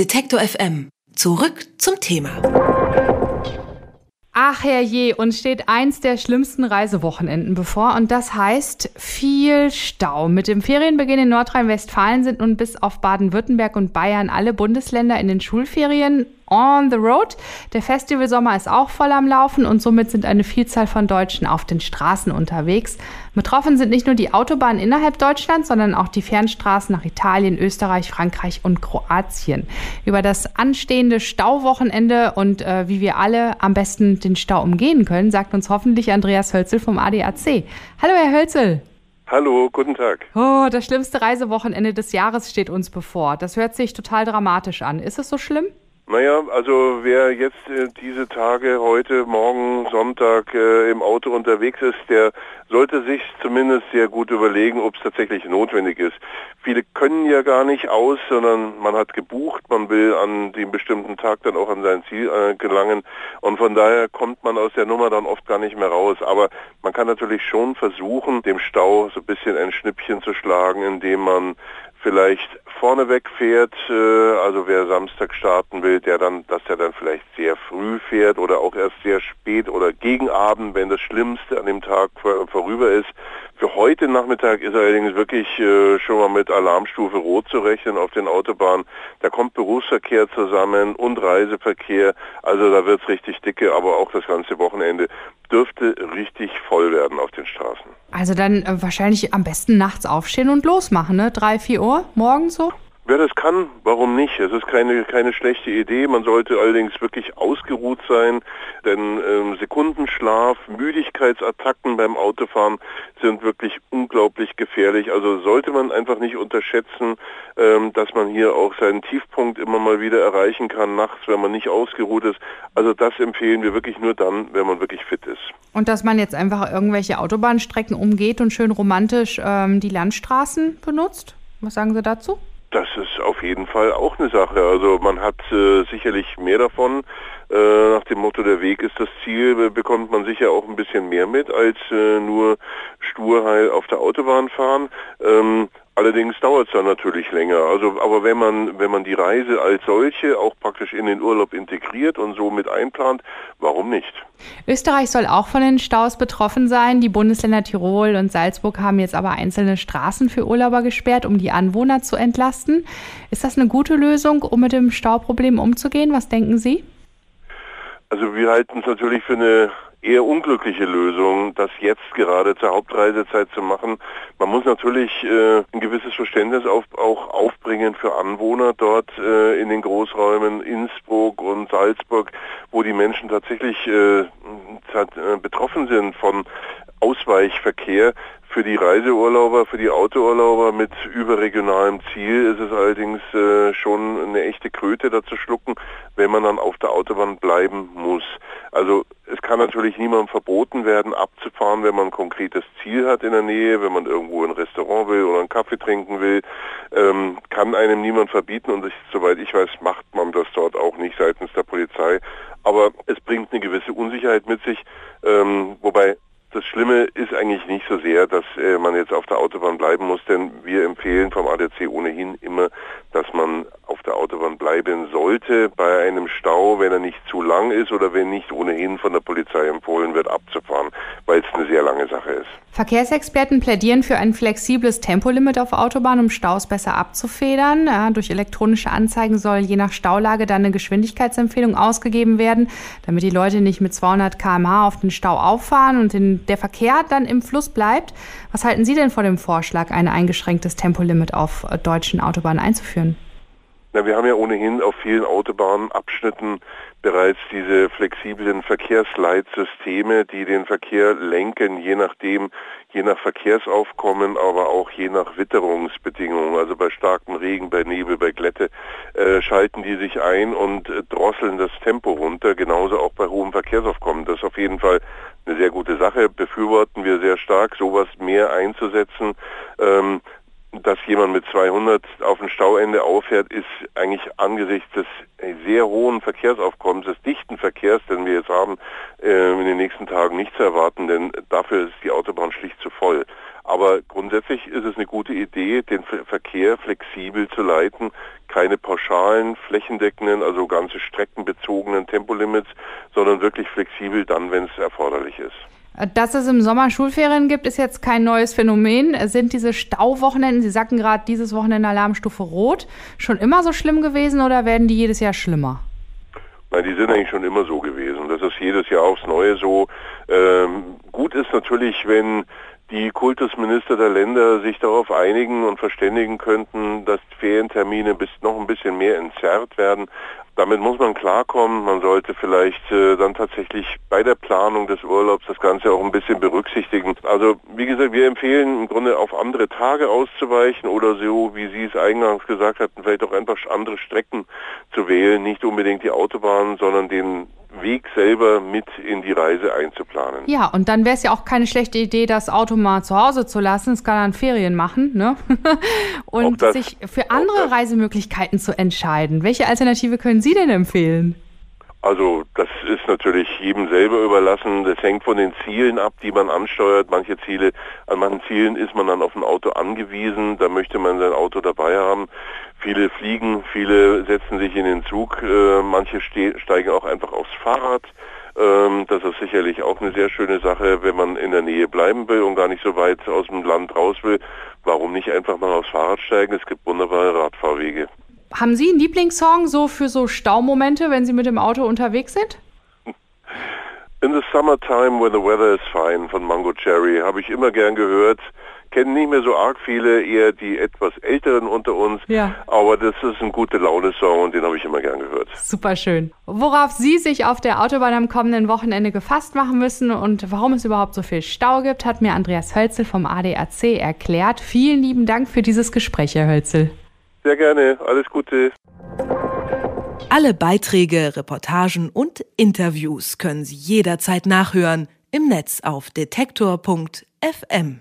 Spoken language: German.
Detektor FM. Zurück zum Thema. Ach herrje, uns steht eins der schlimmsten Reisewochenenden bevor und das heißt viel Stau. Mit dem Ferienbeginn in Nordrhein-Westfalen sind nun bis auf Baden-Württemberg und Bayern alle Bundesländer in den Schulferien on the road. Der Festivalsommer ist auch voll am Laufen und somit sind eine Vielzahl von Deutschen auf den Straßen unterwegs. Betroffen sind nicht nur die Autobahnen innerhalb Deutschlands, sondern auch die Fernstraßen nach Italien, Österreich, Frankreich und Kroatien. Über das anstehende Stauwochenende und äh, wie wir alle am besten den Stau umgehen können, sagt uns hoffentlich Andreas Hölzel vom ADAC. Hallo, Herr Hölzel. Hallo, guten Tag. Oh, das schlimmste Reisewochenende des Jahres steht uns bevor. Das hört sich total dramatisch an. Ist es so schlimm? Naja, also wer jetzt äh, diese Tage, heute, morgen, Sonntag äh, im Auto unterwegs ist, der sollte sich zumindest sehr gut überlegen, ob es tatsächlich notwendig ist. Viele können ja gar nicht aus, sondern man hat gebucht, man will an dem bestimmten Tag dann auch an sein Ziel äh, gelangen und von daher kommt man aus der Nummer dann oft gar nicht mehr raus. Aber man kann natürlich schon versuchen, dem Stau so ein bisschen ein Schnippchen zu schlagen, indem man vielleicht vorneweg fährt, äh, also wer Samstag starten will, der dann, dass er dann vielleicht sehr früh fährt oder auch erst sehr spät oder gegen Abend, wenn das Schlimmste an dem Tag vor, vorüber ist. Für heute Nachmittag ist allerdings wirklich äh, schon mal mit Alarmstufe Rot zu rechnen auf den Autobahnen. Da kommt Berufsverkehr zusammen und Reiseverkehr, also da wird's richtig dicke, aber auch das ganze Wochenende dürfte richtig voll werden auf den Straßen. Also dann äh, wahrscheinlich am besten nachts aufstehen und losmachen, ne? Drei, vier Uhr morgens so? Wer das kann, warum nicht? Es ist keine, keine schlechte Idee. Man sollte allerdings wirklich ausgeruht sein, denn ähm, Sekundenschlaf, Müdigkeitsattacken beim Autofahren sind wirklich unglaublich gefährlich. Also sollte man einfach nicht unterschätzen, ähm, dass man hier auch seinen Tiefpunkt immer mal wieder erreichen kann nachts, wenn man nicht ausgeruht ist. Also das empfehlen wir wirklich nur dann, wenn man wirklich fit ist. Und dass man jetzt einfach irgendwelche Autobahnstrecken umgeht und schön romantisch ähm, die Landstraßen benutzt? Was sagen Sie dazu? Das ist auf jeden Fall auch eine Sache. Also man hat äh, sicherlich mehr davon. Äh, nach dem Motto, der Weg ist das Ziel, bekommt man sicher auch ein bisschen mehr mit, als äh, nur sturheil auf der Autobahn fahren. Ähm, Allerdings dauert es dann natürlich länger. Also, aber wenn man, wenn man die Reise als solche auch praktisch in den Urlaub integriert und so mit einplant, warum nicht? Österreich soll auch von den Staus betroffen sein. Die Bundesländer Tirol und Salzburg haben jetzt aber einzelne Straßen für Urlauber gesperrt, um die Anwohner zu entlasten. Ist das eine gute Lösung, um mit dem Stauproblem umzugehen? Was denken Sie? Also wir halten es natürlich für eine eher unglückliche Lösung, das jetzt gerade zur Hauptreisezeit zu machen. Man muss natürlich äh, ein gewisses Verständnis auf, auch aufbringen für Anwohner dort äh, in den Großräumen Innsbruck und Salzburg, wo die Menschen tatsächlich äh, äh betroffen sind von Ausweichverkehr. Für die Reiseurlauber, für die Autourlauber mit überregionalem Ziel ist es allerdings äh, schon eine echte Kröte da zu schlucken, wenn man dann auf der Autobahn bleiben muss. Also es kann natürlich niemandem verboten werden, abzufahren, wenn man ein konkretes Ziel hat in der Nähe, wenn man irgendwo ein Restaurant will oder einen Kaffee trinken will, ähm, kann einem niemand verbieten und ich, soweit ich weiß, macht man das dort auch nicht seitens der Polizei. Aber es bringt eine gewisse Unsicherheit mit sich, ähm, wobei das Schlimme ist eigentlich nicht so sehr, dass äh, man jetzt auf der Autobahn bleiben muss, denn wir empfehlen vom ADC ohnehin immer, dass man auf der Autobahn bleiben sollte bei einem Stau, wenn er nicht zu lang ist oder wenn nicht ohnehin von der Polizei empfohlen wird, abzufahren, weil es eine sehr lange Sache ist. Verkehrsexperten plädieren für ein flexibles Tempolimit auf Autobahnen, um Staus besser abzufedern. Ja, durch elektronische Anzeigen soll je nach Staulage dann eine Geschwindigkeitsempfehlung ausgegeben werden, damit die Leute nicht mit 200 km/h auf den Stau auffahren und den, der Verkehr dann im Fluss bleibt. Was halten Sie denn vor dem Vorschlag, ein eingeschränktes Tempolimit auf äh, deutschen Autobahnen einzuführen? Na, wir haben ja ohnehin auf vielen Autobahnabschnitten bereits diese flexiblen Verkehrsleitsysteme, die den Verkehr lenken, je nachdem, je nach Verkehrsaufkommen, aber auch je nach Witterungsbedingungen. Also bei starkem Regen, bei Nebel, bei Glätte äh, schalten die sich ein und äh, drosseln das Tempo runter, genauso auch bei hohem Verkehrsaufkommen. Das ist auf jeden Fall eine sehr gute Sache, befürworten wir sehr stark, sowas mehr einzusetzen. Ähm, dass jemand mit 200 auf dem Stauende auffährt, ist eigentlich angesichts des sehr hohen Verkehrsaufkommens, des dichten Verkehrs, den wir jetzt haben, äh, in den nächsten Tagen nicht zu erwarten, denn dafür ist die Autobahn schlicht zu voll. Aber grundsätzlich ist es eine gute Idee, den Verkehr flexibel zu leiten, keine pauschalen, flächendeckenden, also ganze streckenbezogenen Tempolimits, sondern wirklich flexibel dann, wenn es erforderlich ist. Dass es im Sommer Schulferien gibt, ist jetzt kein neues Phänomen. Sind diese Stauwochenenden, Sie sagten gerade dieses Wochenende Alarmstufe Rot, schon immer so schlimm gewesen oder werden die jedes Jahr schlimmer? Nein, die sind eigentlich schon immer so gewesen. Das ist jedes Jahr aufs Neue so. Ähm, gut ist natürlich, wenn die Kultusminister der Länder sich darauf einigen und verständigen könnten, dass Ferientermine bis noch ein bisschen mehr entzerrt werden. Damit muss man klarkommen. Man sollte vielleicht äh, dann tatsächlich bei der Planung des Urlaubs das Ganze auch ein bisschen berücksichtigen. Also wie gesagt, wir empfehlen im Grunde auf andere Tage auszuweichen oder so, wie Sie es eingangs gesagt hatten, vielleicht auch einfach andere Strecken zu wählen. Nicht unbedingt die Autobahn, sondern den Weg selber mit in die Reise einzuplanen. Ja, und dann wäre es ja auch keine schlechte Idee, das Auto mal zu Hause zu lassen. Es kann dann Ferien machen, ne? und das, sich für andere Reisemöglichkeiten zu entscheiden. Welche Alternative können Sie denn empfehlen? Also das ist natürlich jedem selber überlassen. Das hängt von den Zielen ab, die man ansteuert. Manche Ziele, an manchen Zielen ist man dann auf ein Auto angewiesen. Da möchte man sein Auto dabei haben. Viele fliegen, viele setzen sich in den Zug. Äh, manche steigen auch einfach aufs Fahrrad. Ähm, das ist sicherlich auch eine sehr schöne Sache, wenn man in der Nähe bleiben will und gar nicht so weit aus dem Land raus will. Warum nicht einfach mal aufs Fahrrad steigen? Es gibt wunderbare Radfahrwege. Haben Sie einen Lieblingssong so für so Staumomente, wenn Sie mit dem Auto unterwegs sind? In the Summertime When the Weather is Fine von Mango Cherry habe ich immer gern gehört. Kennen nicht mehr so arg viele, eher die etwas älteren unter uns. Ja. Aber das ist ein gute Laune-Song und den habe ich immer gern gehört. Super schön. Worauf Sie sich auf der Autobahn am kommenden Wochenende gefasst machen müssen und warum es überhaupt so viel Stau gibt, hat mir Andreas Hölzel vom ADAC erklärt. Vielen lieben Dank für dieses Gespräch, Herr Hölzel. Sehr gerne. Alles Gute. Alle Beiträge, Reportagen und Interviews können Sie jederzeit nachhören im Netz auf detektor.fm.